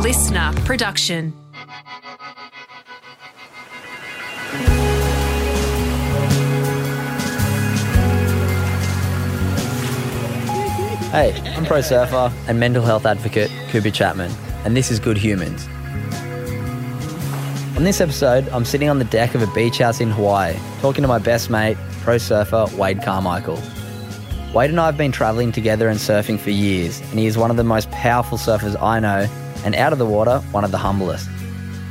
Listener production. Hey, I'm pro surfer and mental health advocate Cooper Chapman, and this is Good Humans. On this episode, I'm sitting on the deck of a beach house in Hawaii, talking to my best mate, pro surfer Wade Carmichael. Wade and I have been travelling together and surfing for years, and he is one of the most powerful surfers I know, and out of the water, one of the humblest.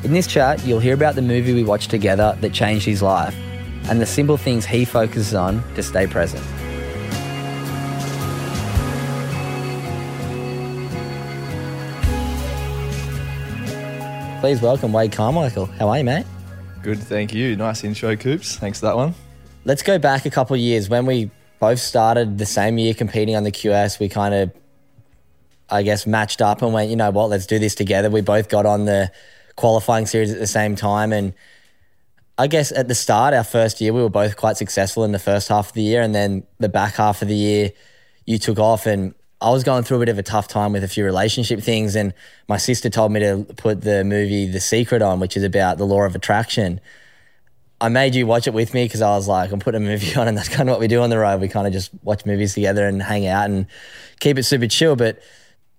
In this chat, you'll hear about the movie we watched together that changed his life, and the simple things he focuses on to stay present. Please welcome Wade Carmichael. How are you, mate? Good, thank you. Nice intro, Coops. Thanks for that one. Let's go back a couple of years when we both started the same year competing on the QS. We kind of, I guess, matched up and went, you know what, let's do this together. We both got on the qualifying series at the same time. And I guess at the start, our first year, we were both quite successful in the first half of the year. And then the back half of the year, you took off and I was going through a bit of a tough time with a few relationship things, and my sister told me to put the movie The Secret on, which is about the law of attraction. I made you watch it with me because I was like, I'm putting a movie on, and that's kind of what we do on the road. We kind of just watch movies together and hang out and keep it super chill. But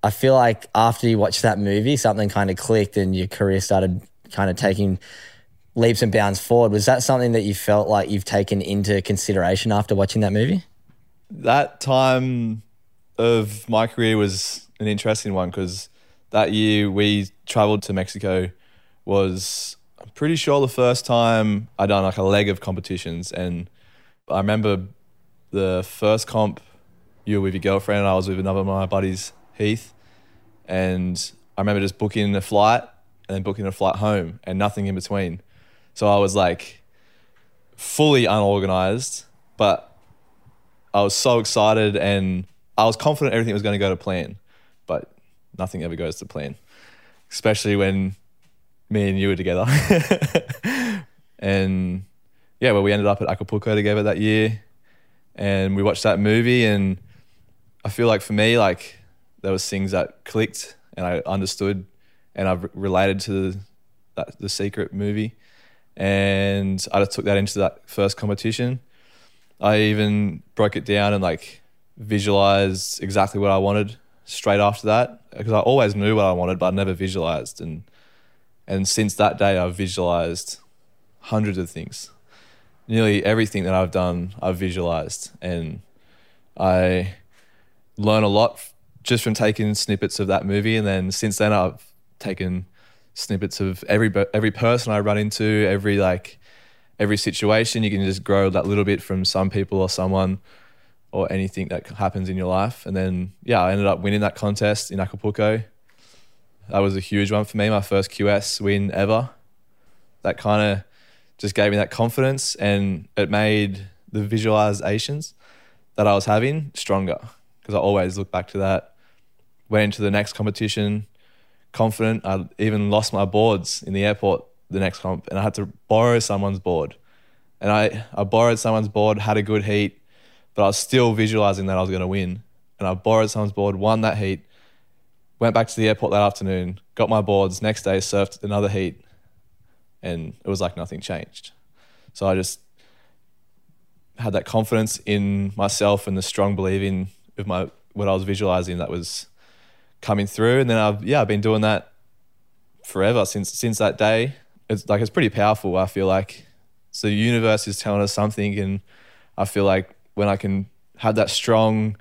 I feel like after you watched that movie, something kind of clicked, and your career started kind of taking leaps and bounds forward. Was that something that you felt like you've taken into consideration after watching that movie? That time of my career was an interesting one because that year we traveled to Mexico was I'm pretty sure the first time I done like a leg of competitions and I remember the first comp you were with your girlfriend and I was with another of my buddies Heath and I remember just booking a flight and then booking a flight home and nothing in between so I was like fully unorganized but I was so excited and I was confident everything was going to go to plan, but nothing ever goes to plan, especially when me and you were together. and yeah, well, we ended up at Acapulco together that year, and we watched that movie, and I feel like for me, like there was things that clicked, and I understood, and I've related to that the secret movie, and I just took that into that first competition. I even broke it down and like visualized exactly what I wanted straight after that because I always knew what I wanted, but I never visualized. And and since that day, I've visualized hundreds of things. Nearly everything that I've done, I've visualized, and I learn a lot just from taking snippets of that movie. And then since then, I've taken snippets of every every person I run into, every like every situation. You can just grow that little bit from some people or someone or anything that happens in your life. And then, yeah, I ended up winning that contest in Acapulco. That was a huge one for me, my first QS win ever. That kind of just gave me that confidence and it made the visualizations that I was having stronger because I always look back to that. Went into the next competition confident. I even lost my boards in the airport the next comp and I had to borrow someone's board. And I, I borrowed someone's board, had a good heat, but I was still visualizing that I was going to win. And I borrowed someone's board, won that heat, went back to the airport that afternoon, got my boards, next day surfed another heat, and it was like nothing changed. So I just had that confidence in myself and the strong believing of my what I was visualizing that was coming through. And then I've yeah, I've been doing that forever since since that day. It's like it's pretty powerful, I feel like. So the universe is telling us something and I feel like when I can have that strong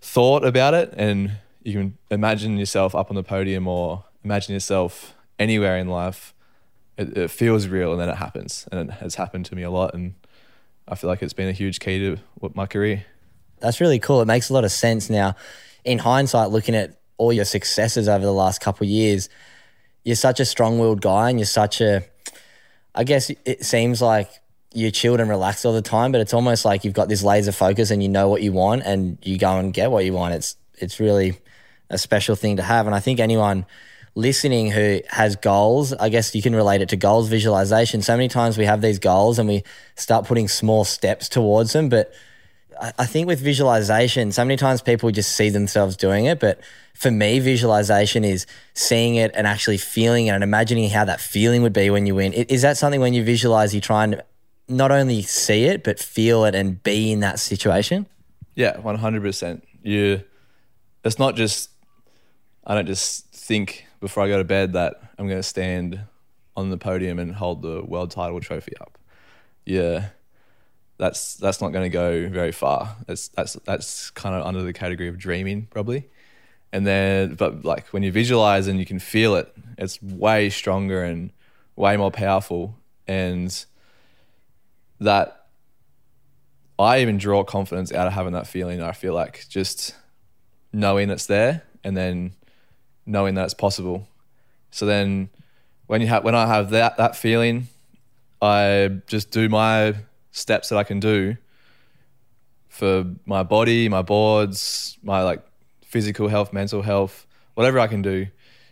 thought about it and you can imagine yourself up on the podium or imagine yourself anywhere in life, it, it feels real and then it happens. And it has happened to me a lot. And I feel like it's been a huge key to my career. That's really cool. It makes a lot of sense now. In hindsight, looking at all your successes over the last couple of years, you're such a strong-willed guy, and you're such a. I guess it seems like you're chilled and relaxed all the time, but it's almost like you've got this laser focus and you know what you want, and you go and get what you want. It's it's really a special thing to have, and I think anyone listening who has goals, I guess you can relate it to goals visualization. So many times we have these goals and we start putting small steps towards them. But I think with visualization, so many times people just see themselves doing it. But for me, visualization is seeing it and actually feeling it and imagining how that feeling would be when you win. Is that something when you visualize, you try and not only see it, but feel it and be in that situation? Yeah, 100%. You, it's not just, I don't just think before I go to bed that I'm going to stand on the podium and hold the world title trophy up. Yeah, that's that's not going to go very far. That's that's that's kind of under the category of dreaming probably. And then, but like when you visualize and you can feel it, it's way stronger and way more powerful. And that I even draw confidence out of having that feeling. I feel like just knowing it's there and then knowing that it's possible. So then when you have when I have that that feeling, I just do my steps that I can do for my body, my boards, my like physical health, mental health, whatever I can do.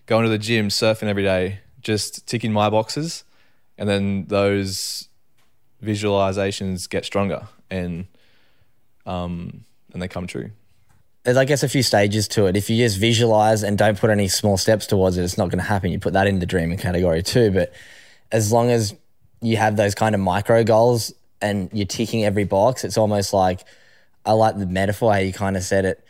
Going to the gym, surfing every day, just ticking my boxes, and then those visualizations get stronger and um and they come true there's, I guess, a few stages to it. If you just visualize and don't put any small steps towards it, it's not going to happen. You put that in the dreaming category too. But as long as you have those kind of micro goals and you're ticking every box, it's almost like I like the metaphor how you kind of said it.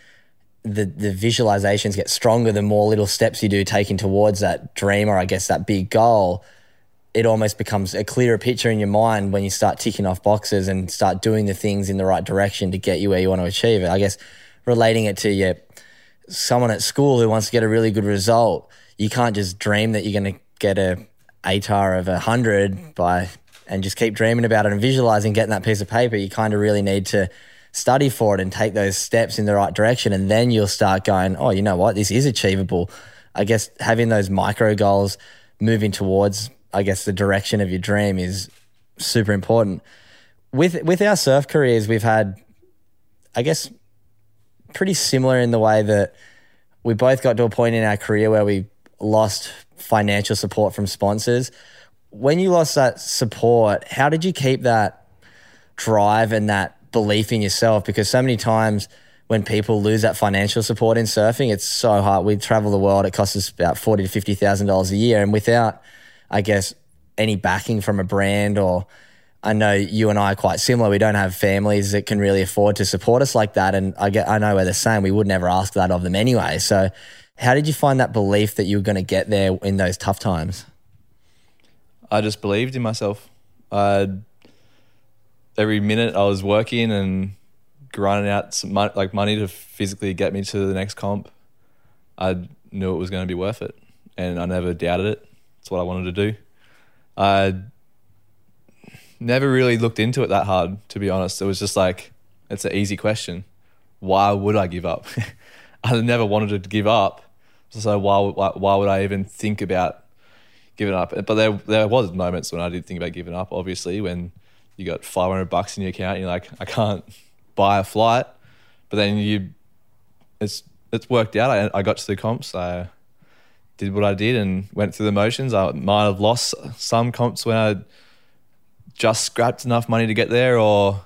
The the visualizations get stronger the more little steps you do taking towards that dream or I guess that big goal. It almost becomes a clearer picture in your mind when you start ticking off boxes and start doing the things in the right direction to get you where you want to achieve it. I guess relating it to yeah, someone at school who wants to get a really good result, you can't just dream that you're going to get a ATAR of 100 by and just keep dreaming about it and visualizing getting that piece of paper. You kind of really need to study for it and take those steps in the right direction. And then you'll start going, oh, you know what? This is achievable. I guess having those micro goals moving towards, I guess, the direction of your dream is super important. With, with our surf careers, we've had, I guess, pretty similar in the way that we both got to a point in our career where we lost financial support from sponsors. When you lost that support, how did you keep that drive and that belief in yourself? Because so many times when people lose that financial support in surfing, it's so hard. We travel the world; it costs us about forty to fifty thousand dollars a year, and without, I guess, any backing from a brand or I know you and I are quite similar. We don't have families that can really afford to support us like that. And I get, I know we're the same. We would never ask that of them anyway. So, how did you find that belief that you were going to get there in those tough times? I just believed in myself. I'd, every minute I was working and grinding out some money, like money to physically get me to the next comp. I knew it was going to be worth it, and I never doubted it. It's what I wanted to do. I never really looked into it that hard, to be honest. It was just like, it's an easy question. Why would I give up? I never wanted to give up. So why, why, why would I even think about giving up? But there, there was moments when I did think about giving up, obviously, when you got 500 bucks in your account and you're like, I can't buy a flight. But then you, it's, it's worked out. I, I got to the comps. I did what I did and went through the motions. I might have lost some comps when I just scrapped enough money to get there, or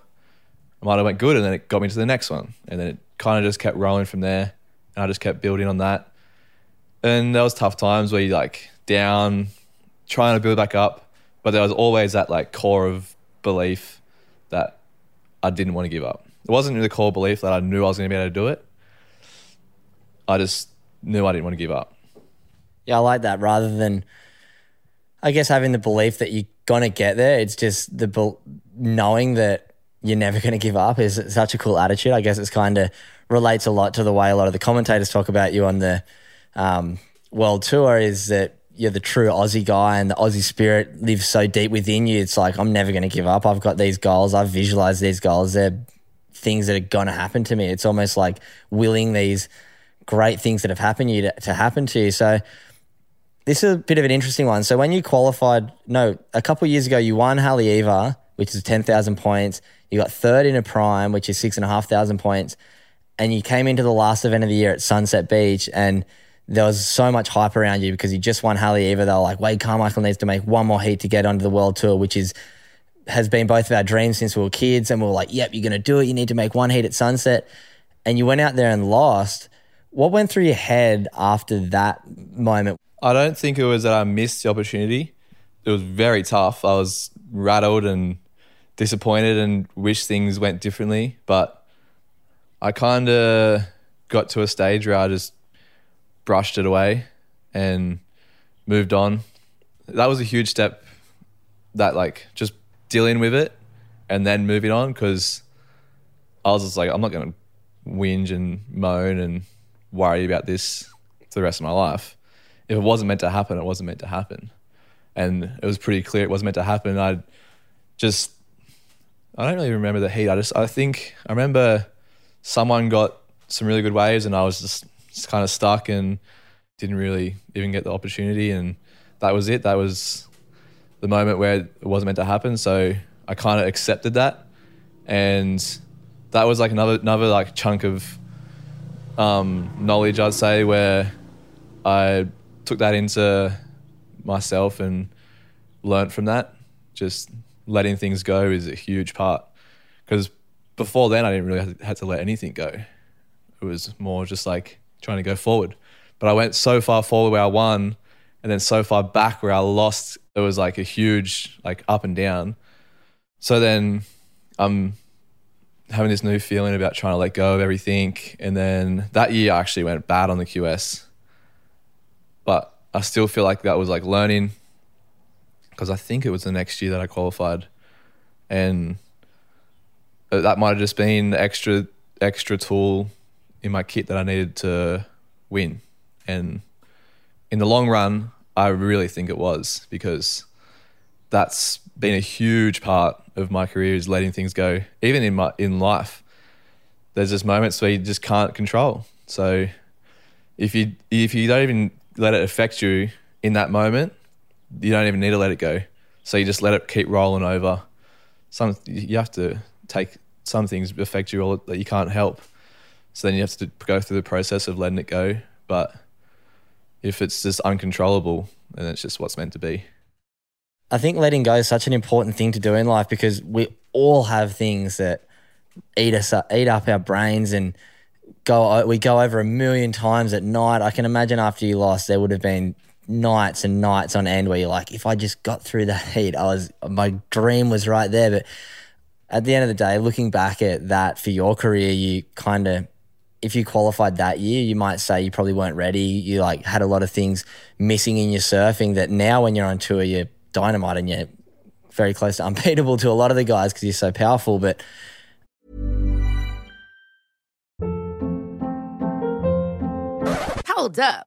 I might have went good and then it got me to the next one, and then it kind of just kept rolling from there, and I just kept building on that. And there was tough times where you like down, trying to build back up, but there was always that like core of belief that I didn't want to give up. It wasn't the core belief that I knew I was going to be able to do it. I just knew I didn't want to give up. Yeah, I like that. Rather than, I guess, having the belief that you're going to get there. It's just the knowing that you're never going to give up is such a cool attitude. I guess it's kind of relates a lot to the way a lot of the commentators talk about you on the um, world tour. Is that you're the true Aussie guy and the Aussie spirit lives so deep within you. It's like I'm never going to give up. I've got these goals. I've visualized these goals. They're things that are going to happen to me. It's almost like willing these great things that have happened to you to, to happen to you. So this is a bit of an interesting one. So when you qualified, no, a couple of years ago, you won Haleiwa, which is 10,000 points. You got third in a prime, which is six and a half thousand points. And you came into the last event of the year at Sunset Beach and there was so much hype around you because you just won Haleiwa. They were like, Wade Carmichael needs to make one more heat to get onto the world tour, which is has been both of our dreams since we were kids. And we were like, yep, you're going to do it. You need to make one heat at Sunset. And you went out there and lost. What went through your head after that moment? I don't think it was that I missed the opportunity. It was very tough. I was rattled and disappointed and wish things went differently. But I kind of got to a stage where I just brushed it away and moved on. That was a huge step that like just dealing with it and then moving on because I was just like, I'm not going to whinge and moan and worry about this for the rest of my life. If it wasn't meant to happen, it wasn't meant to happen. And it was pretty clear it wasn't meant to happen. I just, I don't really remember the heat. I just, I think, I remember someone got some really good waves and I was just, just kind of stuck and didn't really even get the opportunity. And that was it. That was the moment where it wasn't meant to happen. So I kind of accepted that. And that was like another, another like chunk of um, knowledge, I'd say, where I took that into myself and learned from that. Just letting things go is a huge part. Because before then, I didn't really have to let anything go. It was more just like trying to go forward. But I went so far forward where I won, and then so far back where I lost. It was like a huge like up and down. So then I'm having this new feeling about trying to let go of everything. And then that year I actually went bad on the QS. But I still feel like that was like learning because I think it was the next year that I qualified. And uh, that might have just been extra extra tool in my kit that I needed to win. And in the long run, I really think it was because that's been a huge part of my career is letting things go. Even in my in life, there's just moments where you just can't control. So if you if you don't even let it affect you in that moment, you don't even need to let it go. So you just let it keep rolling over. Some you have to take some things affect you all that you can't help. So then you have to go through the process of letting it go. But if it's just uncontrollable, then it's just what's meant to be. I think letting go is such an important thing to do in life because we all have things that eat us up, eat up our brains and go we go over a million times at night. I can imagine after you lost there would have been nights and nights on end where you're like if I just got through the heat I was my dream was right there but at the end of the day looking back at that for your career you kind of if you qualified that year, you might say you probably weren't ready. You like had a lot of things missing in your surfing that now when you're on tour, you're dynamite and you're very close to unbeatable to a lot of the guys because you're so powerful. But hold up,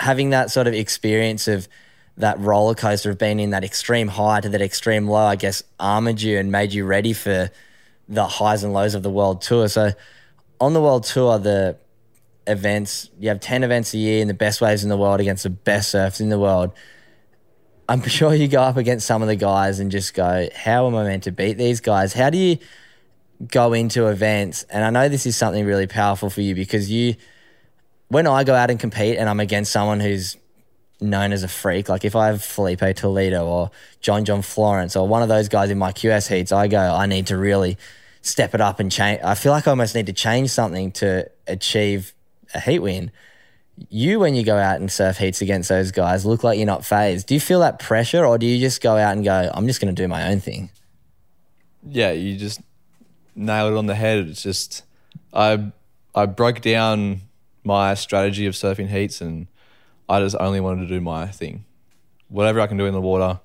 Having that sort of experience of that roller coaster of being in that extreme high to that extreme low, I guess, armored you and made you ready for the highs and lows of the world tour. So, on the world tour, the events, you have 10 events a year in the best waves in the world against the best surfs in the world. I'm sure you go up against some of the guys and just go, how am I meant to beat these guys? How do you go into events? And I know this is something really powerful for you because you, when I go out and compete and I'm against someone who's known as a freak. Like if I have Filipe Toledo or John John Florence or one of those guys in my QS heats, I go, I need to really step it up and change. I feel like I almost need to change something to achieve a heat win. You, when you go out and surf heats against those guys, look like you're not fazed. Do you feel that pressure or do you just go out and go, I'm just going to do my own thing? Yeah, you just nailed it on the head. It's just, I I broke down my strategy of surfing heats and I just only wanted to do my thing. Whatever I can do in the water,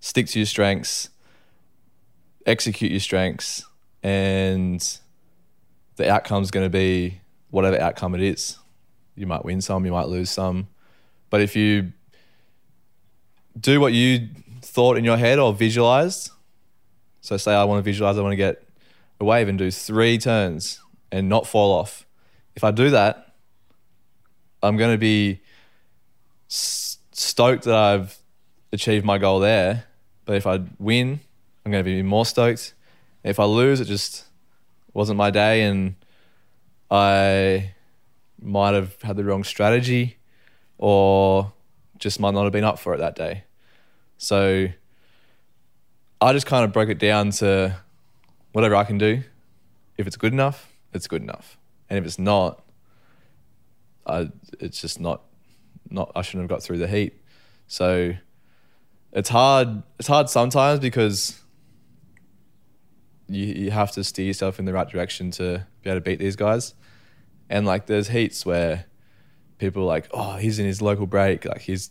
stick to your strengths, execute your strengths, and the outcome's going to be whatever outcome it is. You might win some, you might lose some. But if you do what you thought in your head or visualized, so say I want to visualize, I want to get a wave and do three turns and not fall off. If I do that, I'm going to be stoked that I've achieved my goal there. But if I win, I'm going to be more stoked. If I lose, it just wasn't my day and I might have had the wrong strategy or just might not have been up for it that day. So I just kind of broke it down to whatever I can do. If it's good enough, it's good enough. And if it's not, I, it's just not, not, I shouldn't have got through the heat. So it's hard, it's hard sometimes because you, you have to steer yourself in the right direction to be able to beat these guys. And like there's heats where people are like, oh, he's in his local break, like he's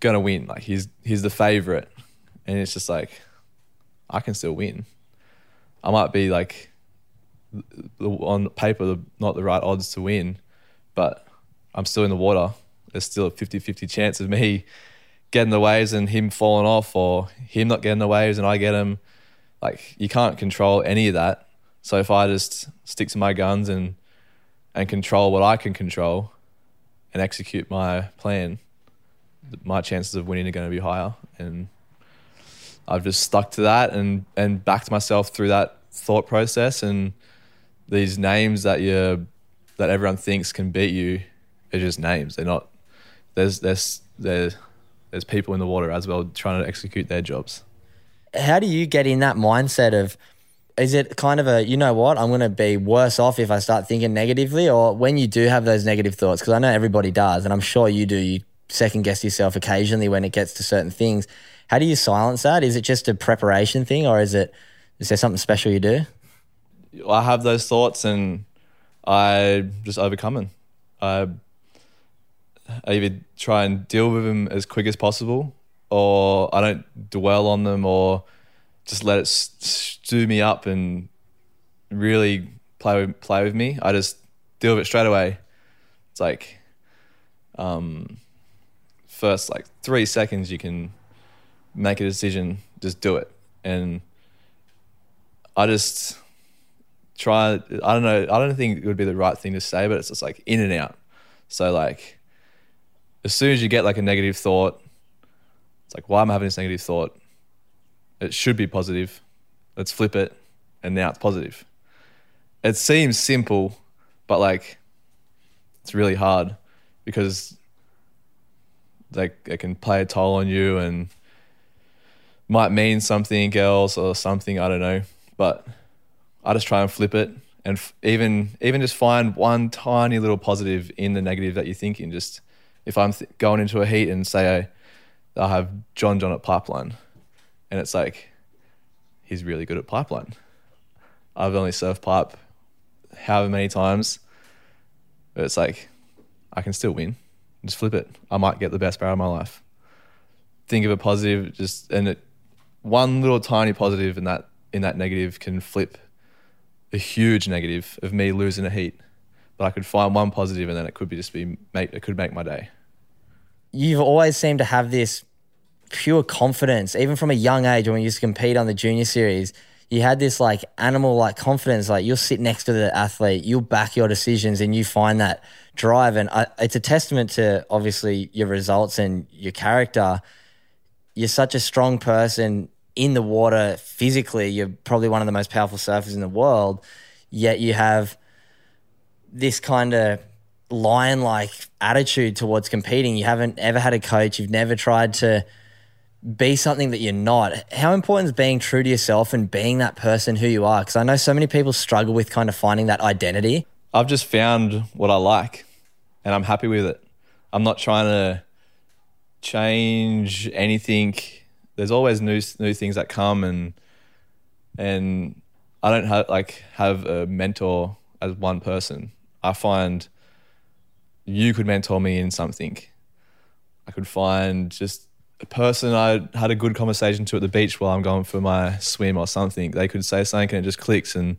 gonna win, like he's he's the favorite, and it's just like I can still win. I might be like on paper not the right odds to win, but I'm still in the water. There's still a 50-50 chance of me getting the waves and him falling off, or him not getting the waves and I get him like you can't control any of that. So if I just stick to my guns and and control what I can control and execute my plan, my chances of winning are going to be higher. And I've just stuck to that and and backed myself through that thought process. And these names that you that everyone thinks can beat you are just names. They're not. There's there's there's there's people in the water as well trying to execute their jobs how do you get in that mindset of is it kind of a you know what i'm going to be worse off if i start thinking negatively or when you do have those negative thoughts because i know everybody does and i'm sure you do you second guess yourself occasionally when it gets to certain things how do you silence that is it just a preparation thing or is it is there something special you do i have those thoughts and i just overcome them i either try and deal with them as quick as possible or I don't dwell on them or just let it stew me up and really play with, play with me. I just deal with it straight away. It's like um, first like three seconds you can make a decision, just do it. And I just try I don't know, I don't think it would be the right thing to say, but it's just like in and out. So like as soon as you get like a negative thought, it's like, why am I having this negative thought? It should be positive. Let's flip it. And now it's positive. It seems simple, but like it's really hard because like it can play a toll on you and might mean something else or something I don't know. But I just try and flip it and f- even even just find one tiny little positive in the negative that you're thinking. Just if I'm th- going into a heat and say I have John John at Pipeline, and it's like he's really good at Pipeline. I've only surfed pipe however many times, but it's like I can still win. Just flip it. I might get the best barrel of my life. Think of a positive, just and it one little tiny positive in that in that negative can flip a huge negative of me losing a heat. But I could find one positive, and then it could be just be make it could make my day you've always seemed to have this pure confidence, even from a young age when we used to compete on the junior series. You had this like animal like confidence, like you'll sit next to the athlete, you'll back your decisions, and you find that drive. And I, it's a testament to obviously your results and your character. You're such a strong person in the water physically. You're probably one of the most powerful surfers in the world, yet you have this kind of lion like attitude towards competing. You haven't ever had a coach, you've never tried to be something that you're not. How important is being true to yourself and being that person who you are? Because I know so many people struggle with kind of finding that identity. I've just found what I like and I'm happy with it. I'm not trying to change anything. There's always new new things that come and and I don't have like have a mentor as one person. I find you could mentor me in something. I could find just a person I had a good conversation to at the beach while I'm going for my swim or something. They could say something and it just clicks, and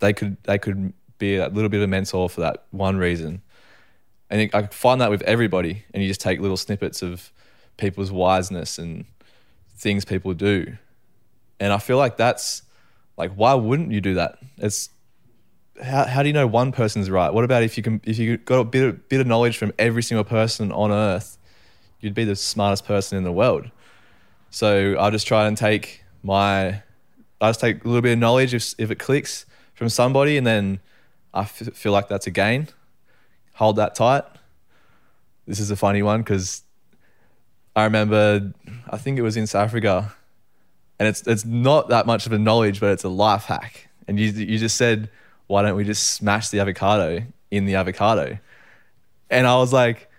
they could they could be a little bit of a mentor for that one reason. And I find that with everybody, and you just take little snippets of people's wiseness and things people do, and I feel like that's like why wouldn't you do that? It's how, how do you know one person's right? What about if you can if you got a bit of, bit of knowledge from every single person on earth, you'd be the smartest person in the world. So I just try and take my I just take a little bit of knowledge if if it clicks from somebody, and then I f- feel like that's a gain. Hold that tight. This is a funny one because I remember I think it was in South Africa, and it's it's not that much of a knowledge, but it's a life hack. And you you just said why don't we just smash the avocado in the avocado? And I was like,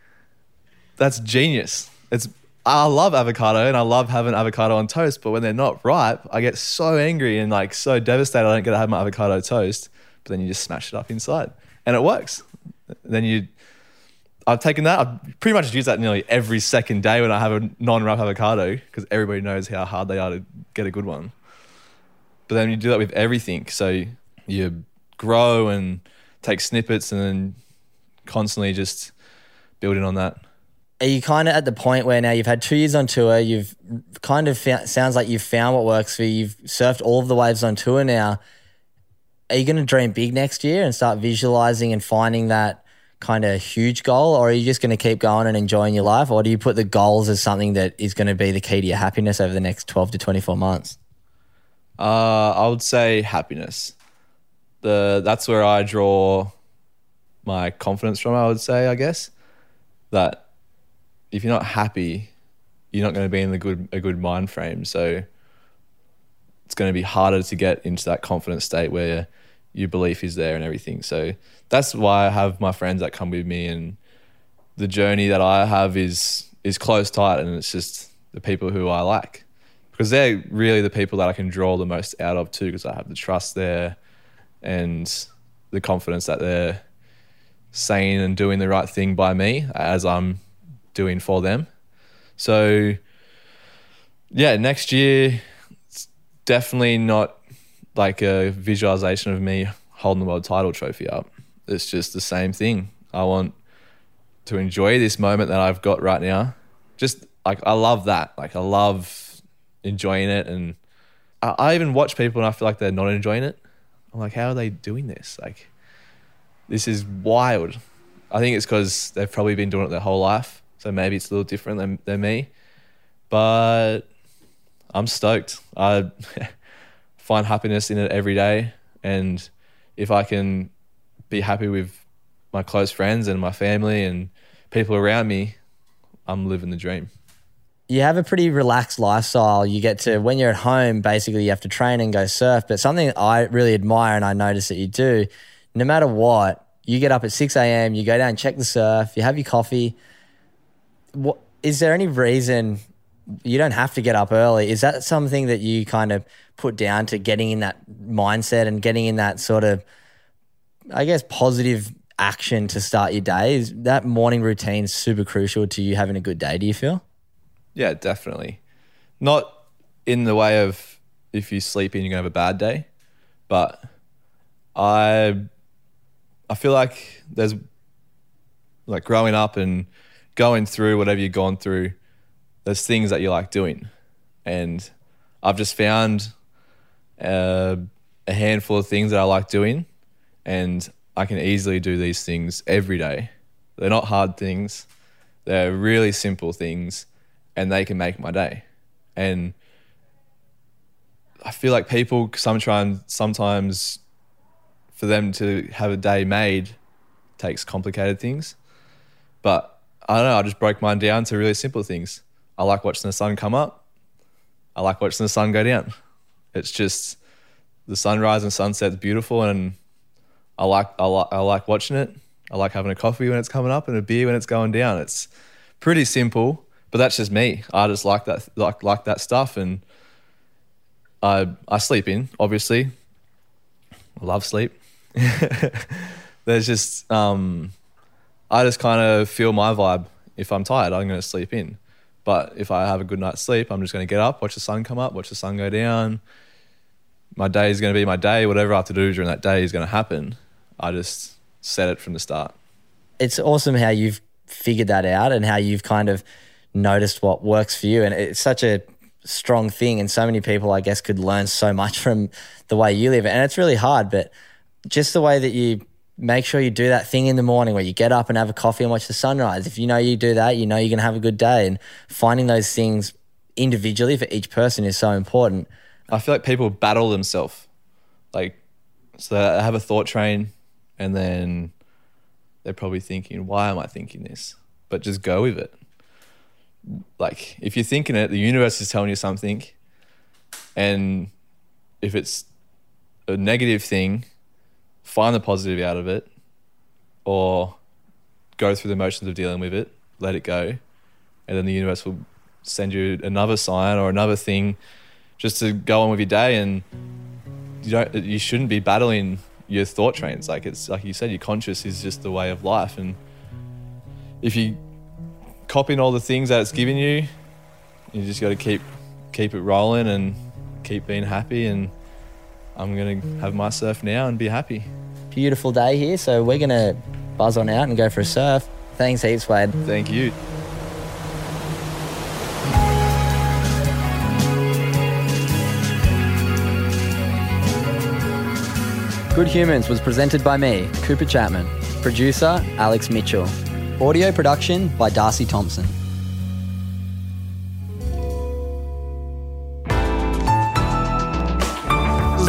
that's genius. It's I love avocado and I love having avocado on toast, but when they're not ripe, I get so angry and like so devastated I don't get to have my avocado toast. But then you just smash it up inside. And it works. Then you I've taken that. I've pretty much used that nearly every second day when I have a non-ripe avocado because everybody knows how hard they are to get a good one. But then you do that with everything. So you grow and take snippets and then constantly just building on that. Are you kind of at the point where now you've had two years on tour? You've kind of found, sounds like you've found what works for you. You've surfed all of the waves on tour now. Are you going to dream big next year and start visualizing and finding that kind of huge goal, or are you just going to keep going and enjoying your life, or do you put the goals as something that is going to be the key to your happiness over the next twelve to twenty four months? Uh, I would say happiness the that's where I draw my confidence from. I would say, I guess, that if you're not happy, you're not going to be in a good a good mind frame. So it's going to be harder to get into that confident state where your belief is there and everything. So that's why I have my friends that come with me, and the journey that I have is is close tight, and it's just the people who I like because they're really the people that I can draw the most out of too, because I have the trust there and the confidence that they're saying and doing the right thing by me as I'm doing for them. So, yeah, next year, it's definitely not like a visualization of me holding the world title trophy up. It's just the same thing. I want to enjoy this moment that I've got right now. Just like, I love that. Like, I love enjoying it. And I, I even watch people and I feel like they're not enjoying it. I'm like, how are they doing this? Like, this is wild. I think it's because they've probably been doing it their whole life. So maybe it's a little different than, than me. But I'm stoked. I find happiness in it every day. And if I can be happy with my close friends and my family and people around me, I'm living the dream you have a pretty relaxed lifestyle. You get to, when you're at home, basically you have to train and go surf. But something I really admire and I notice that you do, no matter what, you get up at 6 a.m., you go down, check the surf, you have your coffee. What, is there any reason you don't have to get up early? Is that something that you kind of put down to getting in that mindset and getting in that sort of, I guess, positive action to start your day? Is that morning routine super crucial to you having a good day, do you feel? Yeah, definitely. Not in the way of if you sleep in, you're gonna have a bad day, but I I feel like there's like growing up and going through whatever you've gone through, there's things that you like doing, and I've just found uh, a handful of things that I like doing, and I can easily do these things every day. They're not hard things; they're really simple things and they can make my day. And I feel like people sometimes sometimes for them to have a day made takes complicated things. But I don't know, I just broke mine down to really simple things. I like watching the sun come up. I like watching the sun go down. It's just the sunrise and sunset's beautiful and I like I like I like watching it. I like having a coffee when it's coming up and a beer when it's going down. It's pretty simple, but that's just me. I just like that like like that stuff, and I I sleep in. Obviously, I love sleep. there's just um, I just kind of feel my vibe. If I'm tired, I'm going to sleep in. But if I have a good night's sleep, I'm just going to get up, watch the sun come up, watch the sun go down. My day is going to be my day. Whatever I have to do during that day is going to happen. I just set it from the start. It's awesome how you've figured that out and how you've kind of noticed what works for you. And it's such a strong thing. And so many people, I guess, could learn so much from the way you live. And it's really hard, but just the way that you make sure you do that thing in the morning where you get up and have a coffee and watch the sunrise. If you know you do that, you know you're going to have a good day. And finding those things individually for each person is so important. I feel like people battle themselves. Like, so they have a thought train and then they're probably thinking, why am I thinking this? But just go with it. Like, if you're thinking it, the universe is telling you something. And if it's a negative thing, find the positive out of it or go through the motions of dealing with it, let it go. And then the universe will send you another sign or another thing just to go on with your day. And you don't, you shouldn't be battling your thought trains. Like it's like you said, your conscious is just the way of life. And if you copying all the things that it's giving you, you just got to keep keep it rolling and keep being happy. And I'm gonna have my surf now and be happy. Beautiful day here, so we're gonna buzz on out and go for a surf. Thanks heaps, Wade. Thank you. Good Humans was presented by me, Cooper Chapman. Producer, Alex Mitchell. Audio production by Darcy Thompson.